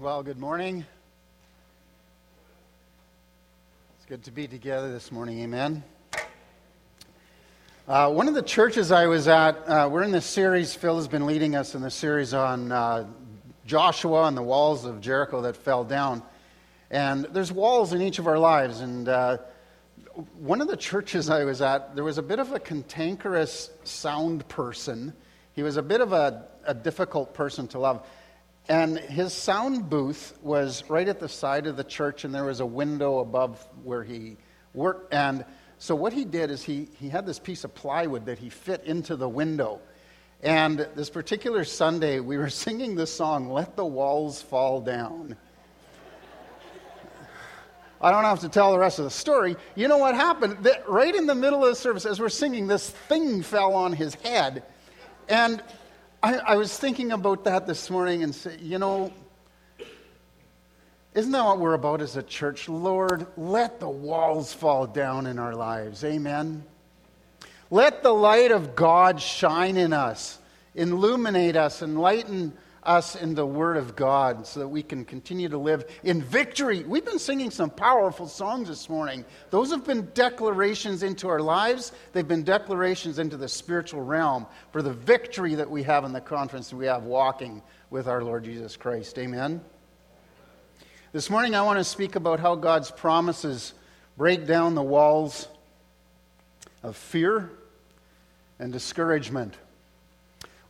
Well, good morning. It's good to be together this morning. Amen. Uh, one of the churches I was at, uh, we're in this series, Phil has been leading us in the series on uh, Joshua and the walls of Jericho that fell down. And there's walls in each of our lives. And uh, one of the churches I was at, there was a bit of a cantankerous sound person. He was a bit of a, a difficult person to love. And his sound booth was right at the side of the church, and there was a window above where he worked. And so, what he did is he, he had this piece of plywood that he fit into the window. And this particular Sunday, we were singing this song, Let the Walls Fall Down. I don't have to tell the rest of the story. You know what happened? Right in the middle of the service, as we're singing, this thing fell on his head. And I, I was thinking about that this morning and say, you know, isn't that what we're about as a church? Lord, let the walls fall down in our lives. Amen. Let the light of God shine in us, illuminate us, enlighten us in the Word of God so that we can continue to live in victory. We've been singing some powerful songs this morning. Those have been declarations into our lives, they've been declarations into the spiritual realm for the victory that we have in the conference we have walking with our Lord Jesus Christ. Amen. This morning, I want to speak about how God's promises break down the walls of fear and discouragement.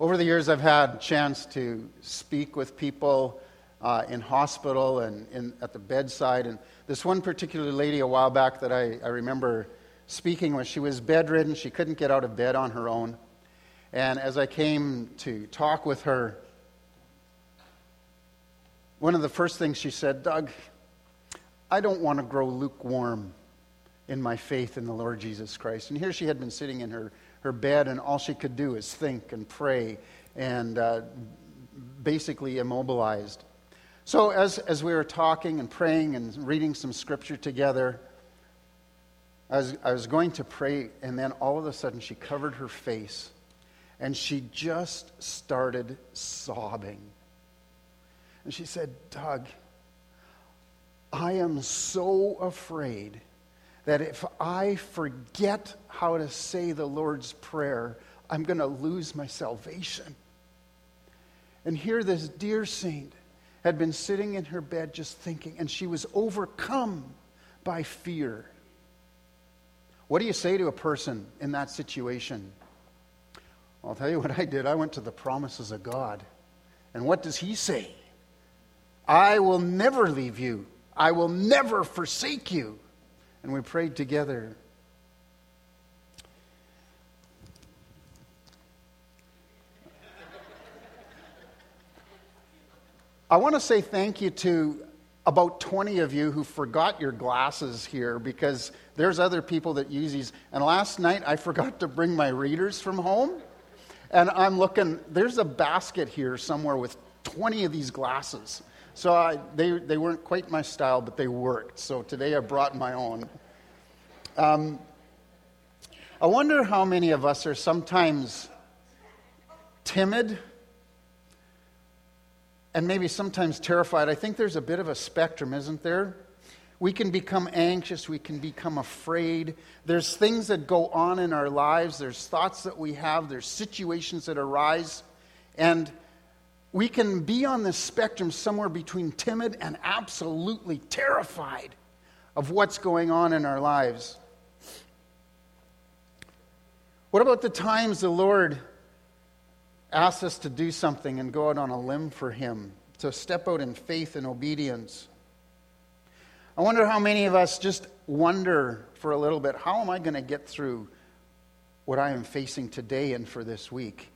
Over the years, I've had a chance to speak with people uh, in hospital and in, at the bedside. And this one particular lady a while back that I, I remember speaking with, she was bedridden. She couldn't get out of bed on her own. And as I came to talk with her, one of the first things she said, Doug, I don't want to grow lukewarm in my faith in the Lord Jesus Christ. And here she had been sitting in her her bed, and all she could do is think and pray and uh, basically immobilized. So, as, as we were talking and praying and reading some scripture together, I was, I was going to pray, and then all of a sudden she covered her face and she just started sobbing. And she said, Doug, I am so afraid that if I forget how to say the Lord's Prayer, I'm going to lose my salvation. And here, this dear saint had been sitting in her bed just thinking, and she was overcome by fear. What do you say to a person in that situation? I'll tell you what I did. I went to the promises of God. And what does He say? I will never leave you, I will never forsake you and we prayed together. I want to say thank you to about 20 of you who forgot your glasses here because there's other people that use these. And last night I forgot to bring my readers from home. And I'm looking, there's a basket here somewhere with 20 of these glasses. So I, they, they weren't quite my style, but they worked. So today I brought my own. Um, I wonder how many of us are sometimes timid and maybe sometimes terrified. I think there's a bit of a spectrum, isn't there? We can become anxious, we can become afraid. There's things that go on in our lives, there's thoughts that we have, there's situations that arise, and we can be on this spectrum somewhere between timid and absolutely terrified of what's going on in our lives. What about the times the Lord asks us to do something and go out on a limb for Him, to step out in faith and obedience? I wonder how many of us just wonder for a little bit how am I going to get through what I am facing today and for this week?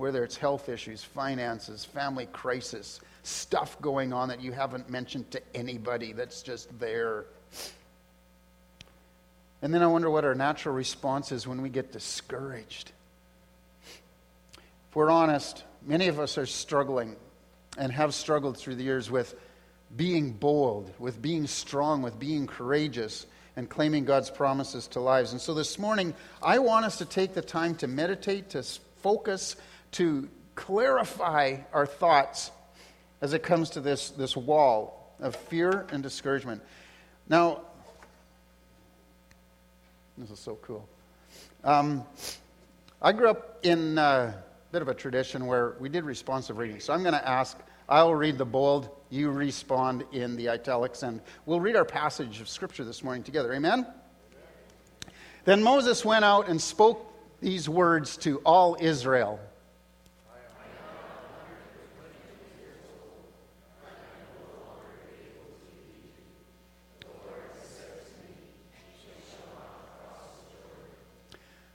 Whether it's health issues, finances, family crisis, stuff going on that you haven't mentioned to anybody that's just there. And then I wonder what our natural response is when we get discouraged. If we're honest, many of us are struggling and have struggled through the years with being bold, with being strong, with being courageous, and claiming God's promises to lives. And so this morning, I want us to take the time to meditate, to focus, to clarify our thoughts as it comes to this, this wall of fear and discouragement. Now, this is so cool. Um, I grew up in a bit of a tradition where we did responsive reading. So I'm going to ask, I'll read the bold, you respond in the italics, and we'll read our passage of Scripture this morning together. Amen? Then Moses went out and spoke these words to all Israel.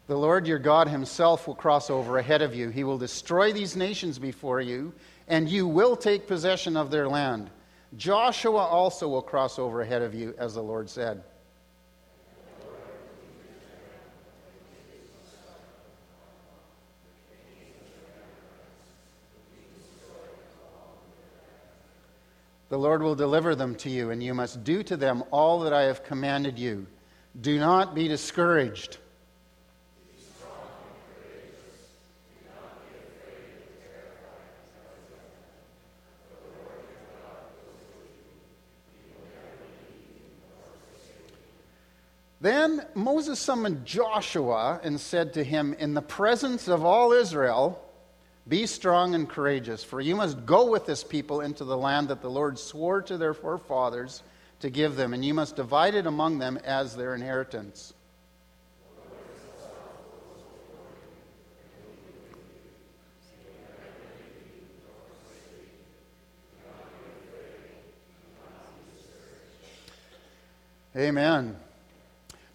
The Lord your God himself will cross over ahead of you. He will destroy these nations before you, and you will take possession of their land. Joshua also will cross over ahead of you, as the Lord said. The Lord will deliver them to you, and you must do to them all that I have commanded you. Do not be discouraged Then Moses summoned Joshua and said to him, In the presence of all Israel, be strong and courageous, for you must go with this people into the land that the Lord swore to their forefathers to give them, and you must divide it among them as their inheritance. Amen.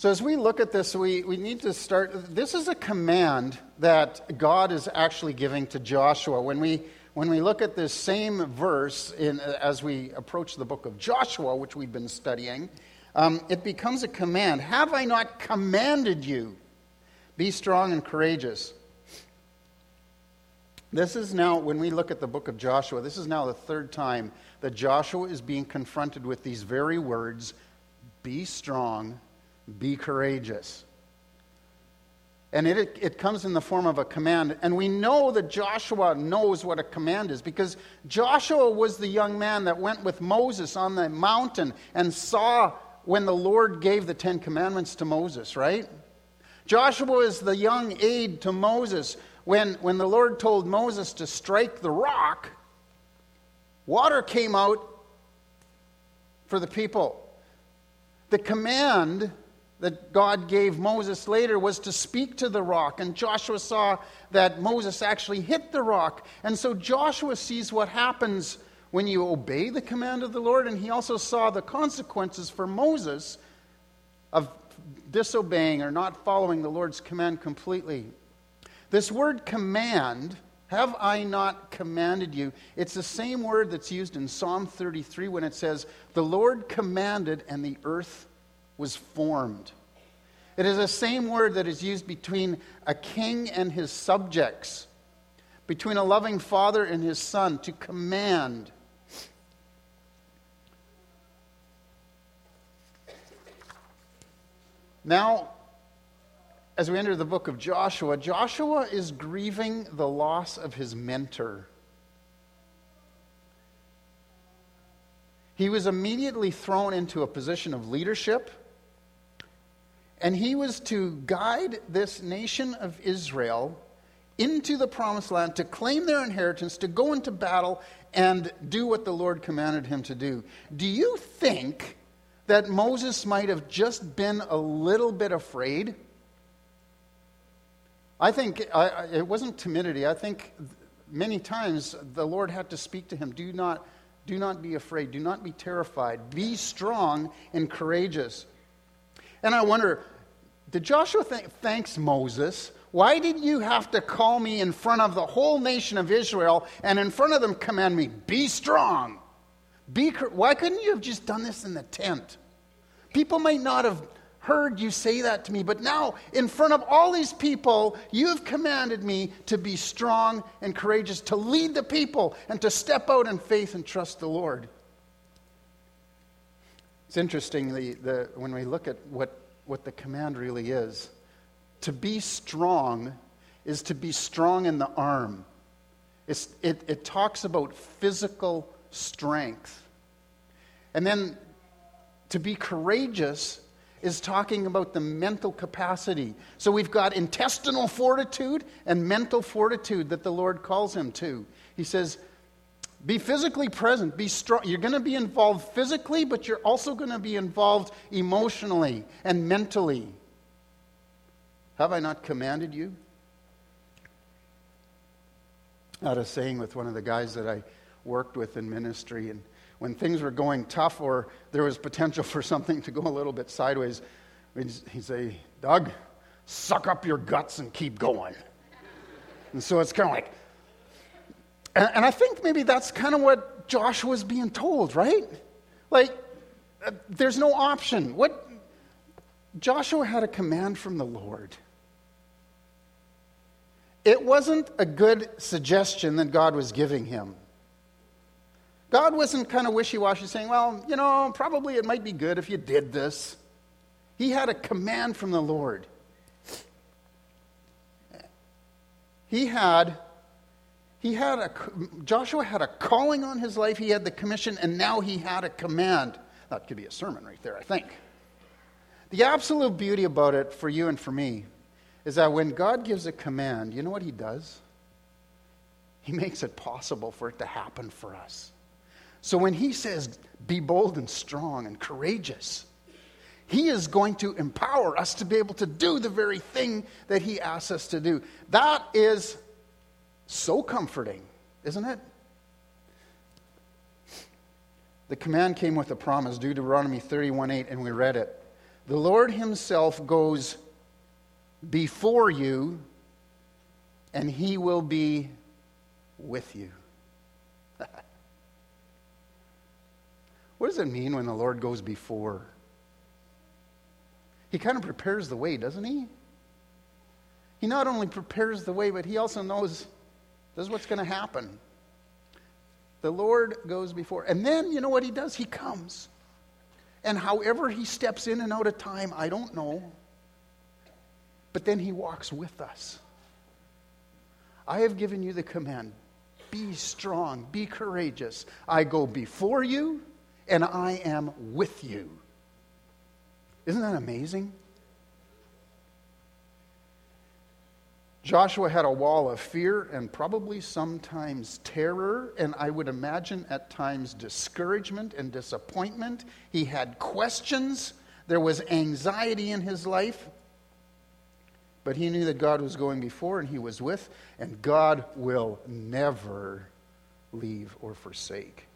So, as we look at this, we, we need to start. This is a command that God is actually giving to Joshua. When we, when we look at this same verse in, as we approach the book of Joshua, which we've been studying, um, it becomes a command Have I not commanded you? Be strong and courageous. This is now, when we look at the book of Joshua, this is now the third time that Joshua is being confronted with these very words Be strong be courageous. And it, it comes in the form of a command. And we know that Joshua knows what a command is because Joshua was the young man that went with Moses on the mountain and saw when the Lord gave the Ten Commandments to Moses, right? Joshua is the young aide to Moses when, when the Lord told Moses to strike the rock, water came out for the people. The command that God gave Moses later was to speak to the rock. And Joshua saw that Moses actually hit the rock. And so Joshua sees what happens when you obey the command of the Lord. And he also saw the consequences for Moses of disobeying or not following the Lord's command completely. This word command, have I not commanded you? It's the same word that's used in Psalm 33 when it says, The Lord commanded and the earth was formed. It is the same word that is used between a king and his subjects, between a loving father and his son, to command. Now, as we enter the book of Joshua, Joshua is grieving the loss of his mentor. He was immediately thrown into a position of leadership and he was to guide this nation of Israel into the promised land to claim their inheritance, to go into battle, and do what the Lord commanded him to do. Do you think that Moses might have just been a little bit afraid? I think I, it wasn't timidity. I think many times the Lord had to speak to him do not, do not be afraid, do not be terrified, be strong and courageous. And I wonder, did Joshua think, thanks Moses? Why did you have to call me in front of the whole nation of Israel and in front of them command me, be strong? Be, why couldn't you have just done this in the tent? People might not have heard you say that to me, but now in front of all these people, you have commanded me to be strong and courageous, to lead the people, and to step out in faith and trust the Lord. It's interesting the, the, when we look at what, what the command really is. To be strong is to be strong in the arm. It, it talks about physical strength. And then to be courageous is talking about the mental capacity. So we've got intestinal fortitude and mental fortitude that the Lord calls him to. He says, be physically present, be strong. You're going to be involved physically, but you're also going to be involved emotionally and mentally. Have I not commanded you? I had a saying with one of the guys that I worked with in ministry, and when things were going tough or there was potential for something to go a little bit sideways, he'd say, Doug, suck up your guts and keep going. And so it's kind of like, and, and I think maybe that's kind of what Joshua's being told, right? Like, uh, there's no option. What Joshua had a command from the Lord. It wasn't a good suggestion that God was giving him. God wasn't kind of wishy washy saying, well, you know, probably it might be good if you did this. He had a command from the Lord. He had, he had a, Joshua had a calling on his life, he had the commission, and now he had a command. That could be a sermon right there, I think. The absolute beauty about it for you and for me is that when God gives a command, you know what he does? He makes it possible for it to happen for us. So when he says, be bold and strong and courageous, he is going to empower us to be able to do the very thing that he asks us to do. That is so comforting, isn't it? The command came with a promise, Deuteronomy 31 8, and we read it. The Lord himself goes before you, and he will be with you. What does it mean when the Lord goes before? He kind of prepares the way, doesn't he? He not only prepares the way, but he also knows this is what's going to happen. The Lord goes before. And then, you know what he does? He comes. And however he steps in and out of time, I don't know. But then he walks with us. I have given you the command be strong, be courageous. I go before you, and I am with you. Isn't that amazing? Joshua had a wall of fear and probably sometimes terror, and I would imagine at times discouragement and disappointment. He had questions, there was anxiety in his life, but he knew that God was going before and he was with, and God will never leave or forsake.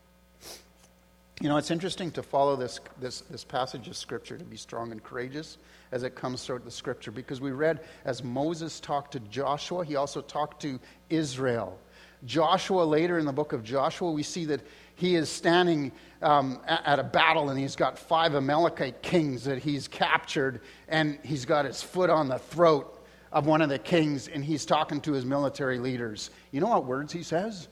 You know, it's interesting to follow this, this, this passage of Scripture to be strong and courageous as it comes throughout the Scripture because we read as Moses talked to Joshua, he also talked to Israel. Joshua, later in the book of Joshua, we see that he is standing um, at a battle and he's got five Amalekite kings that he's captured, and he's got his foot on the throat of one of the kings, and he's talking to his military leaders. You know what words he says?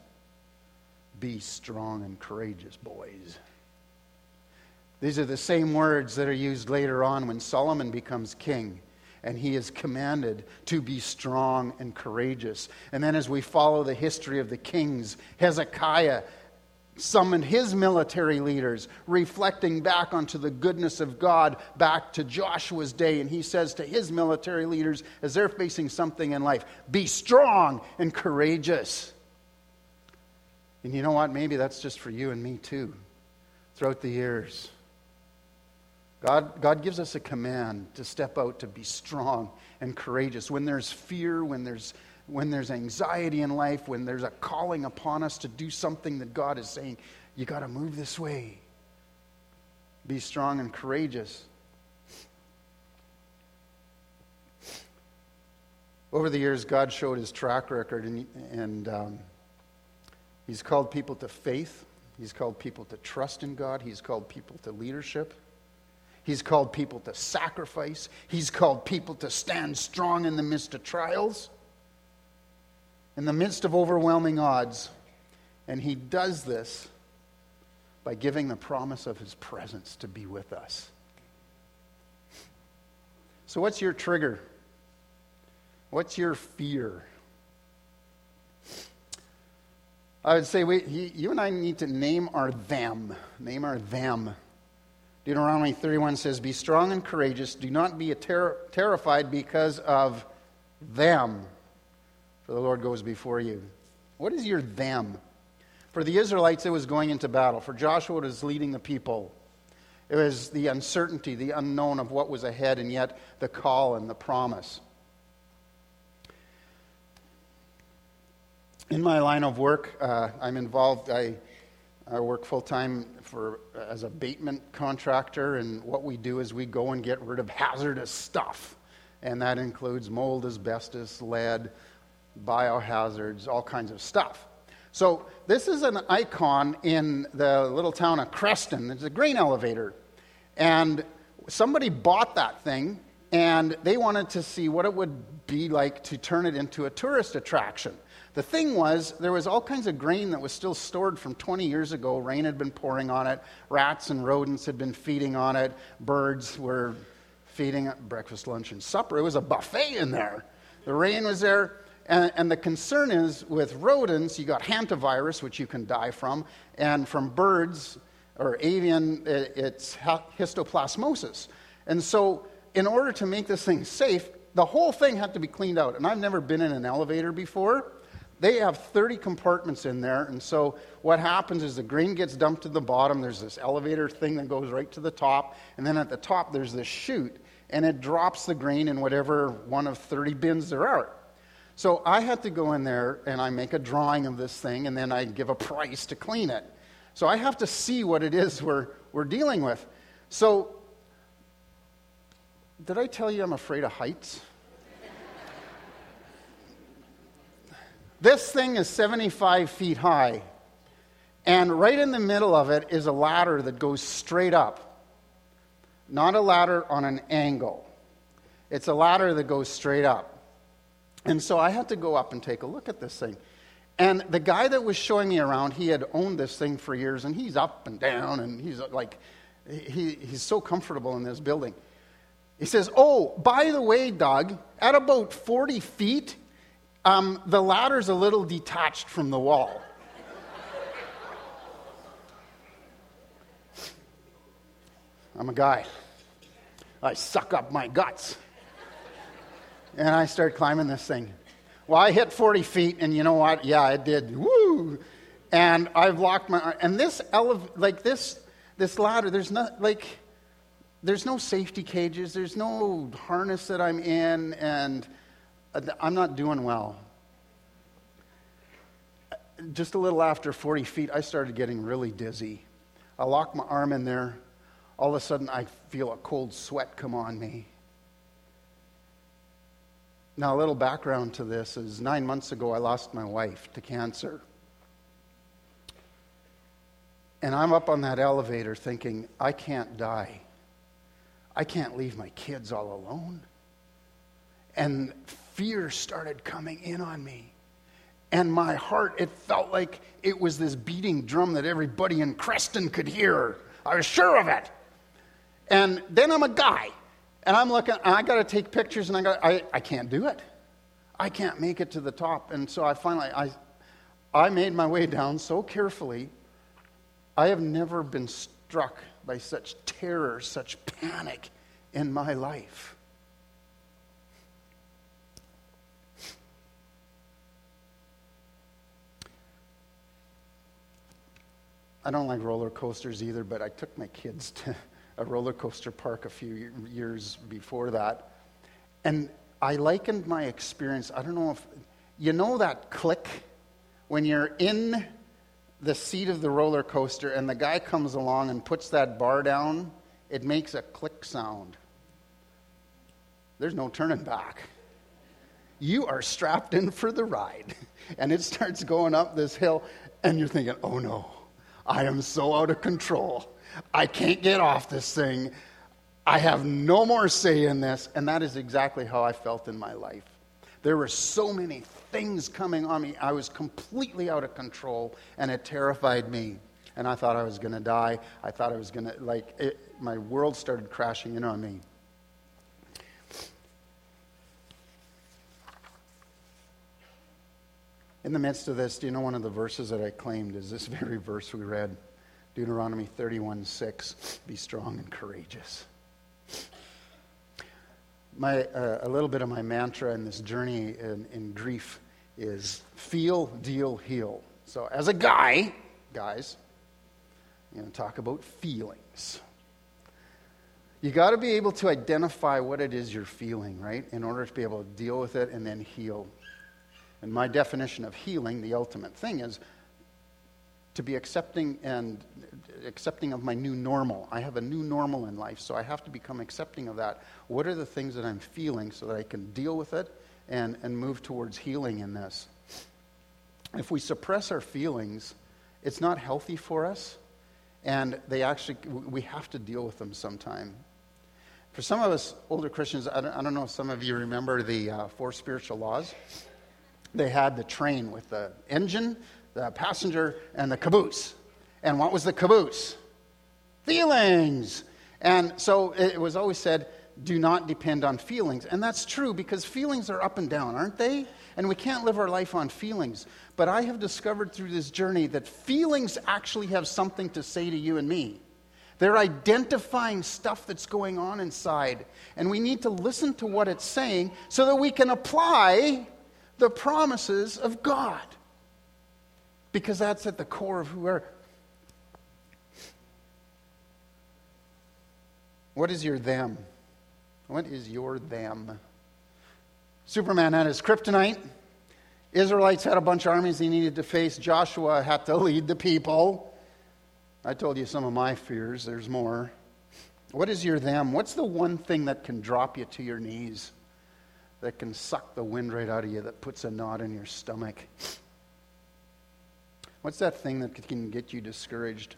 Be strong and courageous, boys. These are the same words that are used later on when Solomon becomes king and he is commanded to be strong and courageous. And then, as we follow the history of the kings, Hezekiah summoned his military leaders, reflecting back onto the goodness of God back to Joshua's day. And he says to his military leaders, as they're facing something in life, be strong and courageous. And you know what? Maybe that's just for you and me too, throughout the years. God, God gives us a command to step out to be strong and courageous. When there's fear, when there's, when there's anxiety in life, when there's a calling upon us to do something that God is saying, you got to move this way. Be strong and courageous. Over the years, God showed his track record, and, and um, he's called people to faith. He's called people to trust in God. He's called people to leadership. He's called people to sacrifice. He's called people to stand strong in the midst of trials, in the midst of overwhelming odds. And he does this by giving the promise of his presence to be with us. So, what's your trigger? What's your fear? I would say we, you and I need to name our them. Name our them. Deuteronomy 31 says, Be strong and courageous. Do not be ter- terrified because of them, for the Lord goes before you. What is your them? For the Israelites, it was going into battle. For Joshua, it was leading the people. It was the uncertainty, the unknown of what was ahead, and yet the call and the promise. In my line of work, uh, I'm involved. I, I work full time for as a batement contractor, and what we do is we go and get rid of hazardous stuff, and that includes mold, asbestos, lead, biohazards, all kinds of stuff. So this is an icon in the little town of Creston. It's a grain elevator, and somebody bought that thing, and they wanted to see what it would be like to turn it into a tourist attraction. The thing was, there was all kinds of grain that was still stored from 20 years ago. Rain had been pouring on it, rats and rodents had been feeding on it, birds were feeding it, breakfast, lunch, and supper. It was a buffet in there. The rain was there. And, and, the concern is with rodents, you got hantavirus, which you can die from, and from birds or avian, it, it's histoplasmosis. And so, in order to make this thing safe, the whole thing had to be cleaned out. And I've never been in an elevator before, they have 30 compartments in there, and so what happens is the grain gets dumped to the bottom. There's this elevator thing that goes right to the top, and then at the top there's this chute, and it drops the grain in whatever one of 30 bins there are. So I had to go in there and I make a drawing of this thing, and then I give a price to clean it. So I have to see what it is we're, we're dealing with. So, did I tell you I'm afraid of heights? This thing is 75 feet high, and right in the middle of it is a ladder that goes straight up. Not a ladder on an angle, it's a ladder that goes straight up. And so I had to go up and take a look at this thing. And the guy that was showing me around, he had owned this thing for years, and he's up and down, and he's uh, like, he, he's so comfortable in this building. He says, Oh, by the way, Doug, at about 40 feet, um, the ladder's a little detached from the wall. I'm a guy. I suck up my guts. And I start climbing this thing. Well, I hit 40 feet, and you know what? Yeah, I did. Woo! And I've locked my and this elev- like this this ladder. There's not like there's no safety cages. There's no harness that I'm in, and Uh, I'm not doing well. Just a little after 40 feet, I started getting really dizzy. I locked my arm in there. All of a sudden, I feel a cold sweat come on me. Now, a little background to this is nine months ago, I lost my wife to cancer. And I'm up on that elevator thinking, I can't die. I can't leave my kids all alone. And fear started coming in on me. And my heart, it felt like it was this beating drum that everybody in Creston could hear. I was sure of it. And then I'm a guy. And I'm looking, I got to take pictures, and I, got, I, I can't do it. I can't make it to the top. And so I finally, I, I made my way down so carefully. I have never been struck by such terror, such panic in my life. I don't like roller coasters either, but I took my kids to a roller coaster park a few years before that. And I likened my experience, I don't know if you know that click when you're in the seat of the roller coaster and the guy comes along and puts that bar down, it makes a click sound. There's no turning back. You are strapped in for the ride, and it starts going up this hill, and you're thinking, oh no I am so out of control. I can't get off this thing. I have no more say in this. And that is exactly how I felt in my life. There were so many things coming on me. I was completely out of control, and it terrified me. And I thought I was going to die. I thought I was going to, like, it, my world started crashing in on me. In the midst of this, do you know one of the verses that I claimed is this very verse we read? Deuteronomy 31 6. Be strong and courageous. My, uh, a little bit of my mantra in this journey in, in grief is feel, deal, heal. So, as a guy, guys, I'm going to talk about feelings. You got to be able to identify what it is you're feeling, right, in order to be able to deal with it and then heal. And my definition of healing, the ultimate thing, is to be accepting and accepting of my new normal. I have a new normal in life, so I have to become accepting of that. What are the things that I'm feeling so that I can deal with it and, and move towards healing in this? If we suppress our feelings, it's not healthy for us, and they actually, we have to deal with them sometime. For some of us older Christians, I don't, I don't know if some of you remember the uh, four spiritual laws. They had the train with the engine, the passenger, and the caboose. And what was the caboose? Feelings. And so it was always said, do not depend on feelings. And that's true because feelings are up and down, aren't they? And we can't live our life on feelings. But I have discovered through this journey that feelings actually have something to say to you and me. They're identifying stuff that's going on inside. And we need to listen to what it's saying so that we can apply the promises of God because that's at the core of who we are. What is your them? What is your them? Superman had his kryptonite. Israelites had a bunch of armies he needed to face. Joshua had to lead the people. I told you some of my fears. There's more. What is your them? What's the one thing that can drop you to your knees? That can suck the wind right out of you, that puts a knot in your stomach? What's that thing that can get you discouraged?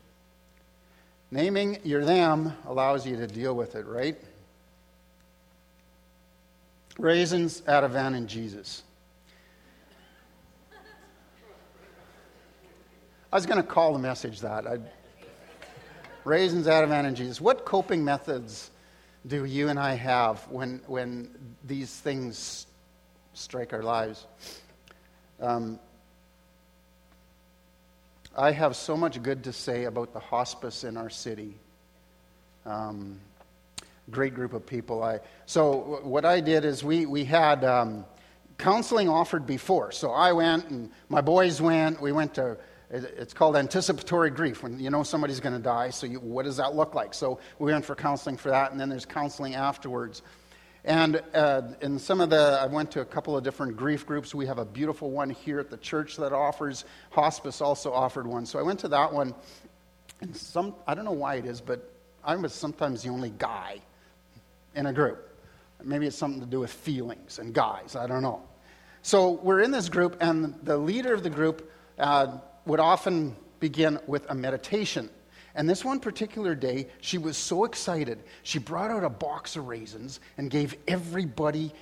Naming your them allows you to deal with it, right? Raisins, Ativan, and Jesus. I was going to call the message that. I'd, raisins, Ativan, and Jesus. What coping methods do you and I have when, when these things strike our lives? Um, I have so much good to say about the hospice in our city. Um, great group of people. I, so, what I did is we, we had um, counseling offered before. So, I went and my boys went. We went to, it's called anticipatory grief, when you know somebody's going to die. So, you, what does that look like? So, we went for counseling for that, and then there's counseling afterwards. And uh, in some of the, I went to a couple of different grief groups. We have a beautiful one here at the church that offers. Hospice also offered one. So I went to that one. And some, I don't know why it is, but I was sometimes the only guy in a group. Maybe it's something to do with feelings and guys. I don't know. So we're in this group, and the leader of the group uh, would often begin with a meditation. And this one particular day, she was so excited, she brought out a box of raisins and gave everybody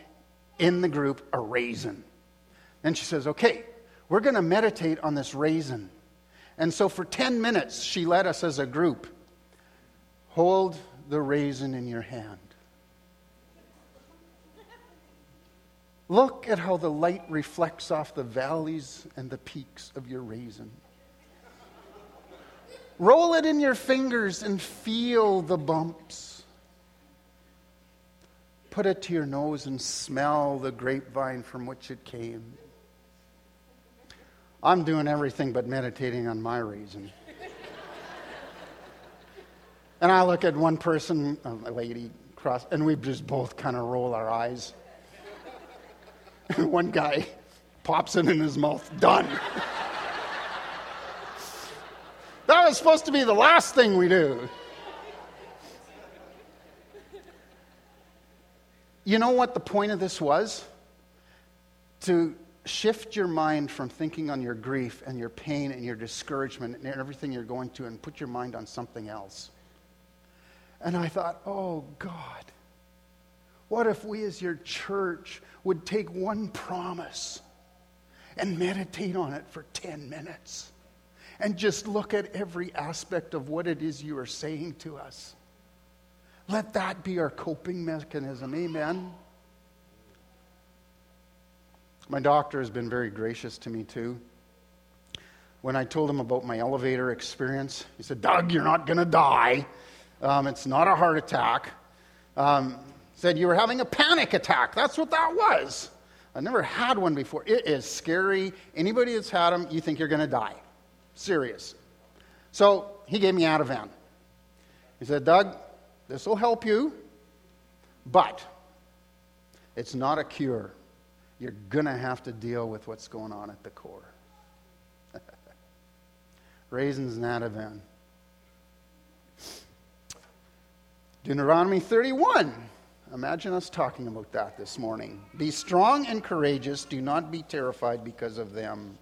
in the group a raisin. Then she says, Okay, we're going to meditate on this raisin. And so for 10 minutes, she led us as a group hold the raisin in your hand. Look at how the light reflects off the valleys and the peaks of your raisin. Roll it in your fingers and feel the bumps. Put it to your nose and smell the grapevine from which it came. I'm doing everything but meditating on my raisin. and I look at one person, a lady, cross, and we just both kind of roll our eyes. one guy pops it in his mouth, done. That was supposed to be the last thing we do. You know what the point of this was? To shift your mind from thinking on your grief and your pain and your discouragement and everything you're going to and put your mind on something else. And I thought, oh God, what if we as your church would take one promise and meditate on it for 10 minutes? and just look at every aspect of what it is you are saying to us. Let that be our coping mechanism. Amen. My doctor has been very gracious to me, too. When I told him about my elevator experience, he said, Doug, you're not going to die. Um, it's not a heart attack. Um, said you were having a panic attack. That's what that was. I've never had one before. It is scary. Anybody that's had them, you think you're going to die. Serious. So he gave me Ativan. He said, Doug, this will help you, but it's not a cure. You're going to have to deal with what's going on at the core. Raisins and Ativan. Deuteronomy 31. Imagine us talking about that this morning. Be strong and courageous. Do not be terrified because of them.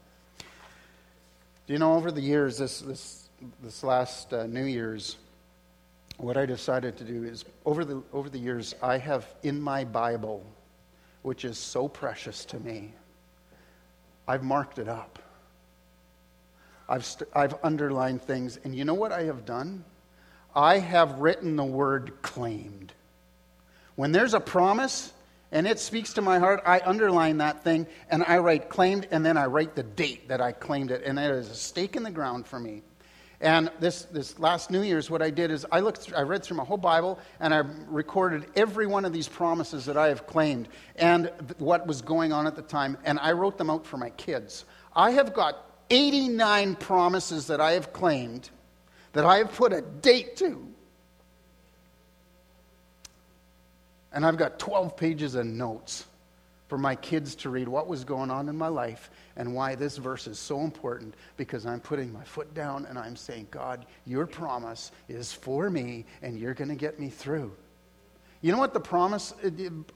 Do you know, over the years, this, this, this last uh, New Year's, what I decided to do is over the, over the years, I have in my Bible, which is so precious to me, I've marked it up. I've, st- I've underlined things. And you know what I have done? I have written the word claimed. When there's a promise and it speaks to my heart, I underline that thing and I write claimed and then I write the date that I claimed it. And it is a stake in the ground for me. And this, this last New Year's, what I did is I looked, through, I read through my whole Bible, and I recorded every one of these promises that I have claimed and th- what was going on at the time, and I wrote them out for my kids. I have got 89 promises that I have claimed that I have put a date to. And I've got 12 pages of notes for my kids to read what was going on in my life and why this verse is so important because I'm putting my foot down and I'm saying, God, your promise is for me and you're going to get me through. You know what the promise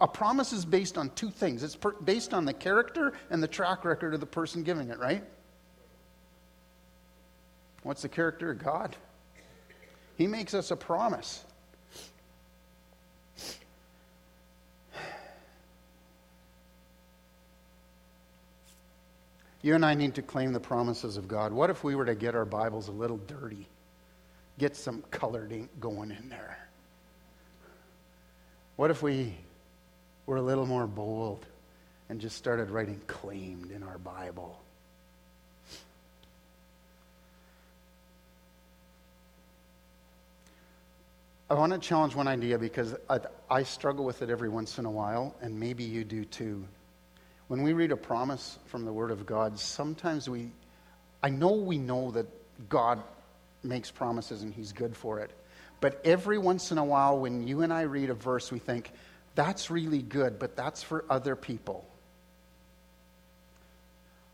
a promise is based on two things. It's per, based on the character and the track record of the person giving it, right? What's the character of God? He makes us a promise. You and I need to claim the promises of God. What if we were to get our Bibles a little dirty? Get some colored ink going in there. What if we were a little more bold and just started writing claimed in our Bible? I want to challenge one idea because I, I, struggle with it every once in a while, and maybe you do too. When we read a promise from the Word of God, sometimes we, I know we know that God makes promises and He's good for it. But every once in a while, when you and I read a verse, we think, that's really good, but that's for other people.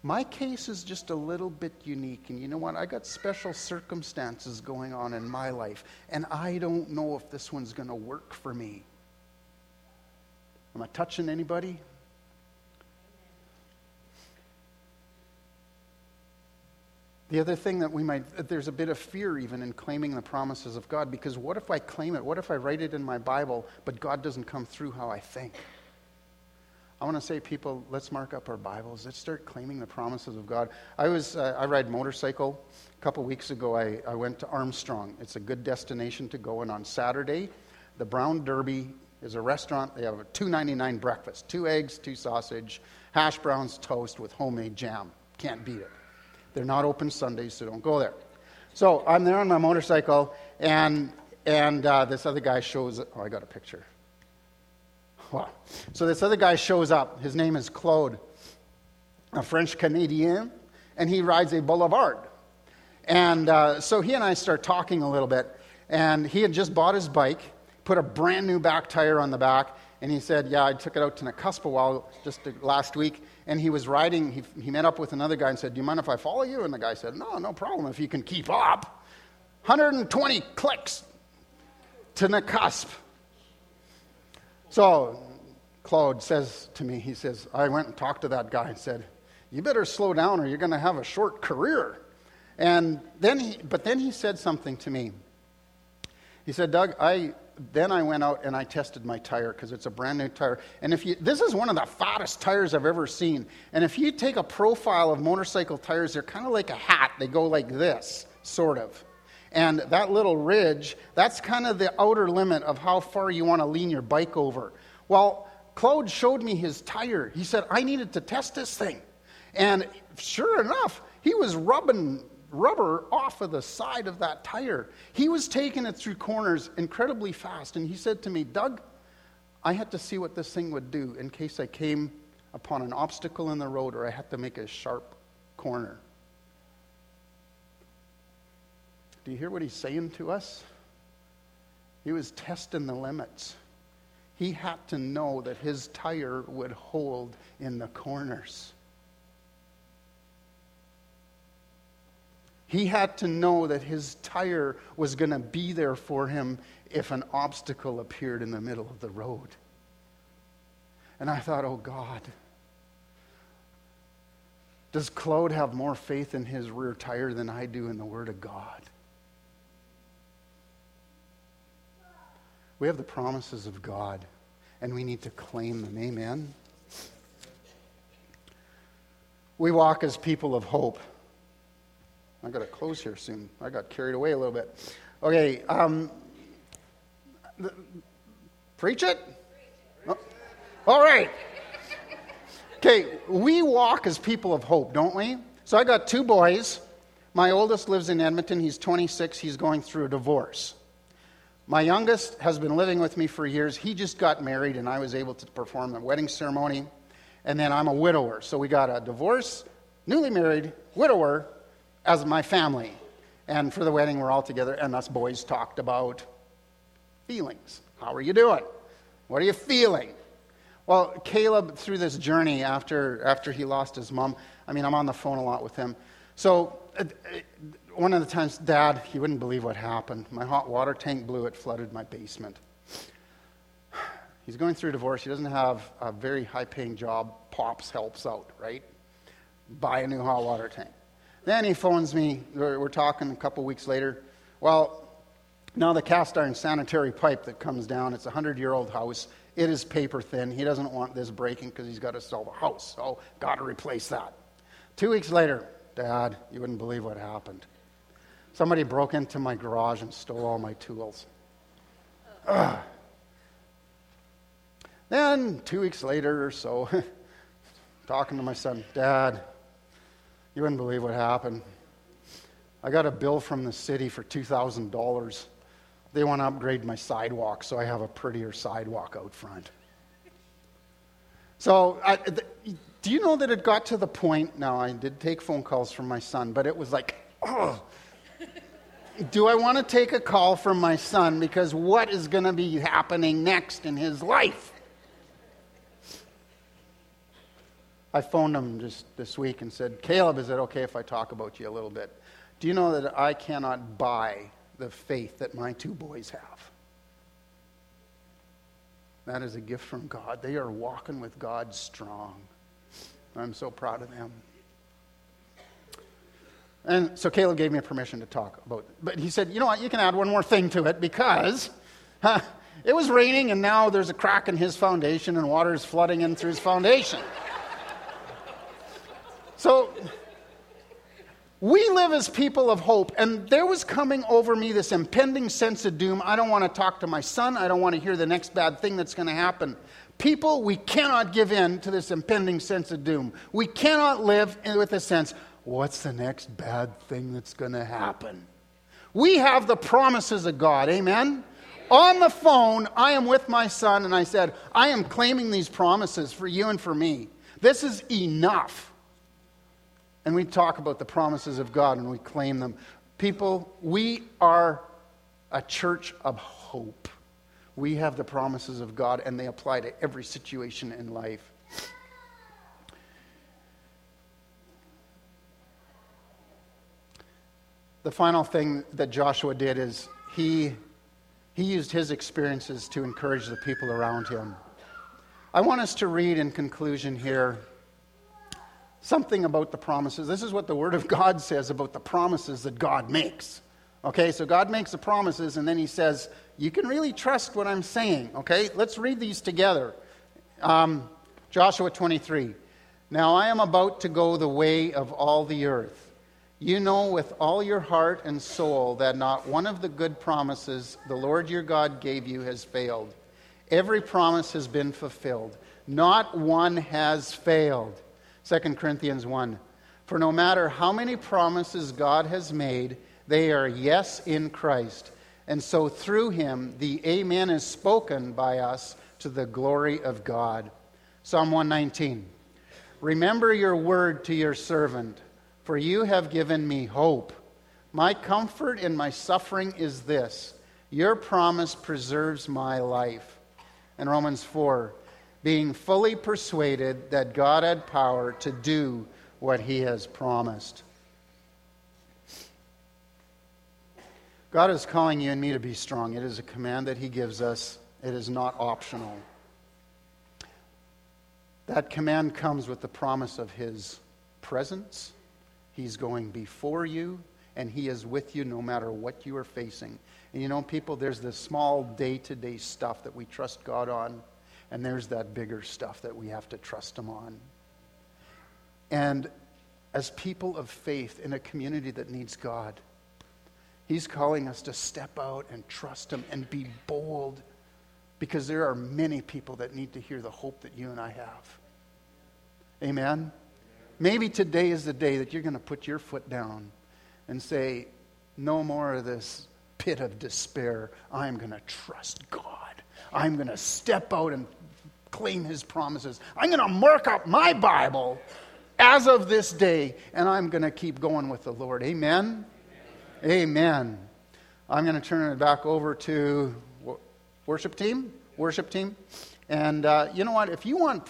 My case is just a little bit unique, and you know what? I got special circumstances going on in my life, and I don't know if this one's going to work for me. Am I touching anybody? The other thing that we might, there's a bit of fear even in claiming the promises of God because what if I claim it? What if I write it in my Bible, but God doesn't come through how I think? I want to say, people, let's mark up our Bibles. Let's start claiming the promises of God. I was, uh, I ride motorcycle. A couple weeks ago, I, I went to Armstrong. It's a good destination to go. And on Saturday, the Brown Derby is a restaurant. They have a two ninety nine breakfast: two eggs, two sausage, hash browns, toast with homemade jam. Can't beat it. They're not open Sundays, so don't go there. So I'm there on my motorcycle, and, and uh, this other guy shows Oh, I got a picture. Wow. So this other guy shows up. His name is Claude, a French Canadian, and he rides a Boulevard. And uh, so he and I start talking a little bit, and he had just bought his bike, put a brand new back tire on the back, and he said, Yeah, I took it out to Nakusp a while just last week, and he was riding, he, he met up with another guy and said, Do you mind if I follow you? And the guy said, No, no problem if you can keep up. 120 clicks to Nakusp. So Claude says to me, he says, I went and talked to that guy and said, You better slow down or you're going to have a short career. And then he, but then he said something to me. He said, Doug, I, then I went out and I tested my tire because it's a brand new tire. And if you, this is one of the fattest tires I've ever seen. And if you take a profile of motorcycle tires, they're kind of like a hat. They go like this, sort of. And that little ridge, that's kind of the outer limit of how far you want to lean your bike over. Well, Claude showed me his tire. He said, I needed to test this thing. And sure enough, he was rubbing rubber off of the side of that tire. He was taking it through corners incredibly fast. And he said to me, Doug, I had to see what this thing would do in case I came upon an obstacle in the road or I had to make a sharp corner. Do you hear what he's saying to us? He was testing the limits. He had to know that his tire would hold in the corners. He had to know that his tire was going to be there for him if an obstacle appeared in the middle of the road. And I thought, oh God, does Claude have more faith in his rear tire than I do in the Word of God? We have the promises of God, and we need to claim them. Amen. We walk as people of hope. I got to close here soon. I got carried away a little bit. Okay, um, the, preach it. Oh, all right. Okay, we walk as people of hope, don't we? So I got two boys. My oldest lives in Edmonton. He's 26. He's going through a divorce. My youngest has been living with me for years. He just got married, and I was able to perform the wedding ceremony. And then I'm a widower. So we got a divorce, newly married, widower, as my family. And for the wedding, we're all together, and us boys talked about feelings. How are you doing? What are you feeling? Well, Caleb, through this journey after, after he lost his mom, I mean, I'm on the phone a lot with him. So, uh, uh one of the times, Dad, he wouldn't believe what happened. My hot water tank blew, it flooded my basement. He's going through a divorce. He doesn't have a very high paying job. Pops helps out, right? Buy a new hot water tank. Then he phones me. We're, we're talking a couple weeks later. Well, now the cast iron sanitary pipe that comes down, it's a 100 year old house. It is paper thin. He doesn't want this breaking because he's got to sell the house. So, got to replace that. Two weeks later, Dad, you wouldn't believe what happened. Somebody broke into my garage and stole all my tools. Ugh. Then, two weeks later or so, talking to my son, Dad, you wouldn't believe what happened. I got a bill from the city for $2,000. They want to upgrade my sidewalk, so I have a prettier sidewalk out front. So, I, do you know that it got to the point? Now, I did take phone calls from my son, but it was like, oh, do I want to take a call from my son because what is going to be happening next in his life? I phoned him just this week and said, Caleb, is it okay if I talk about you a little bit? Do you know that I cannot buy the faith that my two boys have? That is a gift from God. They are walking with God strong. I'm so proud of them. And so Caleb gave me permission to talk about it. But he said, you know what, you can add one more thing to it because huh, it was raining and now there's a crack in his foundation and water is flooding in through his foundation. So we live as people of hope, and there was coming over me this impending sense of doom. I don't want to talk to my son. I don't want to hear the next bad thing that's going to happen. People, we cannot give in to this impending sense of doom. We cannot live with a sense, what's the next bad thing that's going to happen? We have the promises of God. Amen? On the phone, I am with my son, and I said, I am claiming these promises for you and for me. This is enough and we talk about the promises of God and we claim them. People, we are a church of hope. We have the promises of God and they apply to every situation in life. The final thing that Joshua did is he, he used his experiences to encourage the people around him. I want us to read in conclusion here something about the promises. This is what the Word of God says about the promises that God makes. Okay, so God makes the promises, and then He says, You can really trust what I'm saying. Okay, let's read these together. Um, Joshua 23. Now I am about to go the way of all the earth. You know with all your heart and soul that not one of the good promises the Lord your God gave you has failed. Every promise has been fulfilled. Not one has failed. 2 Corinthians 1. For no matter how many promises God has made, they are yes in Christ. And so through him, the Amen is spoken by us to the glory of God. Psalm 119. Remember your word to your servant, for you have given me hope. My comfort in my suffering is this your promise preserves my life. And Romans 4 being fully persuaded that God had power to do what he has promised. God is calling you and me to be strong. It is a command that he gives us, it is not optional. That command comes with the promise of his presence. He's going before you, and he is with you no matter what you are facing. And you know, people, there's this small day to day stuff that we trust God on, and there's that bigger stuff that we have to trust Him on. And as people of faith in a community that needs God, He's calling us to step out and trust Him and be bold because there are many people that need to hear the hope that you and I have. Amen? Maybe today is the day that you're going to put your foot down and say, No more of this pit of despair. I'm going to trust God. I'm going to step out and claim his promises. I'm going to mark up my Bible as of this day, and I'm going to keep going with the Lord. Amen? Amen. Amen. I'm going to turn it back over to worship team. Worship team. And uh, you know what? If you want.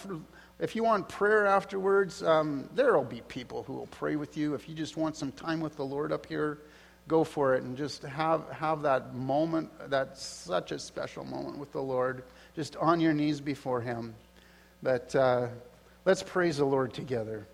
If you want prayer afterwards, um, there will be people who will pray with you. If you just want some time with the Lord up here, go for it and just have, have that moment, that's such a special moment with the Lord, just on your knees before Him. But uh, let's praise the Lord together.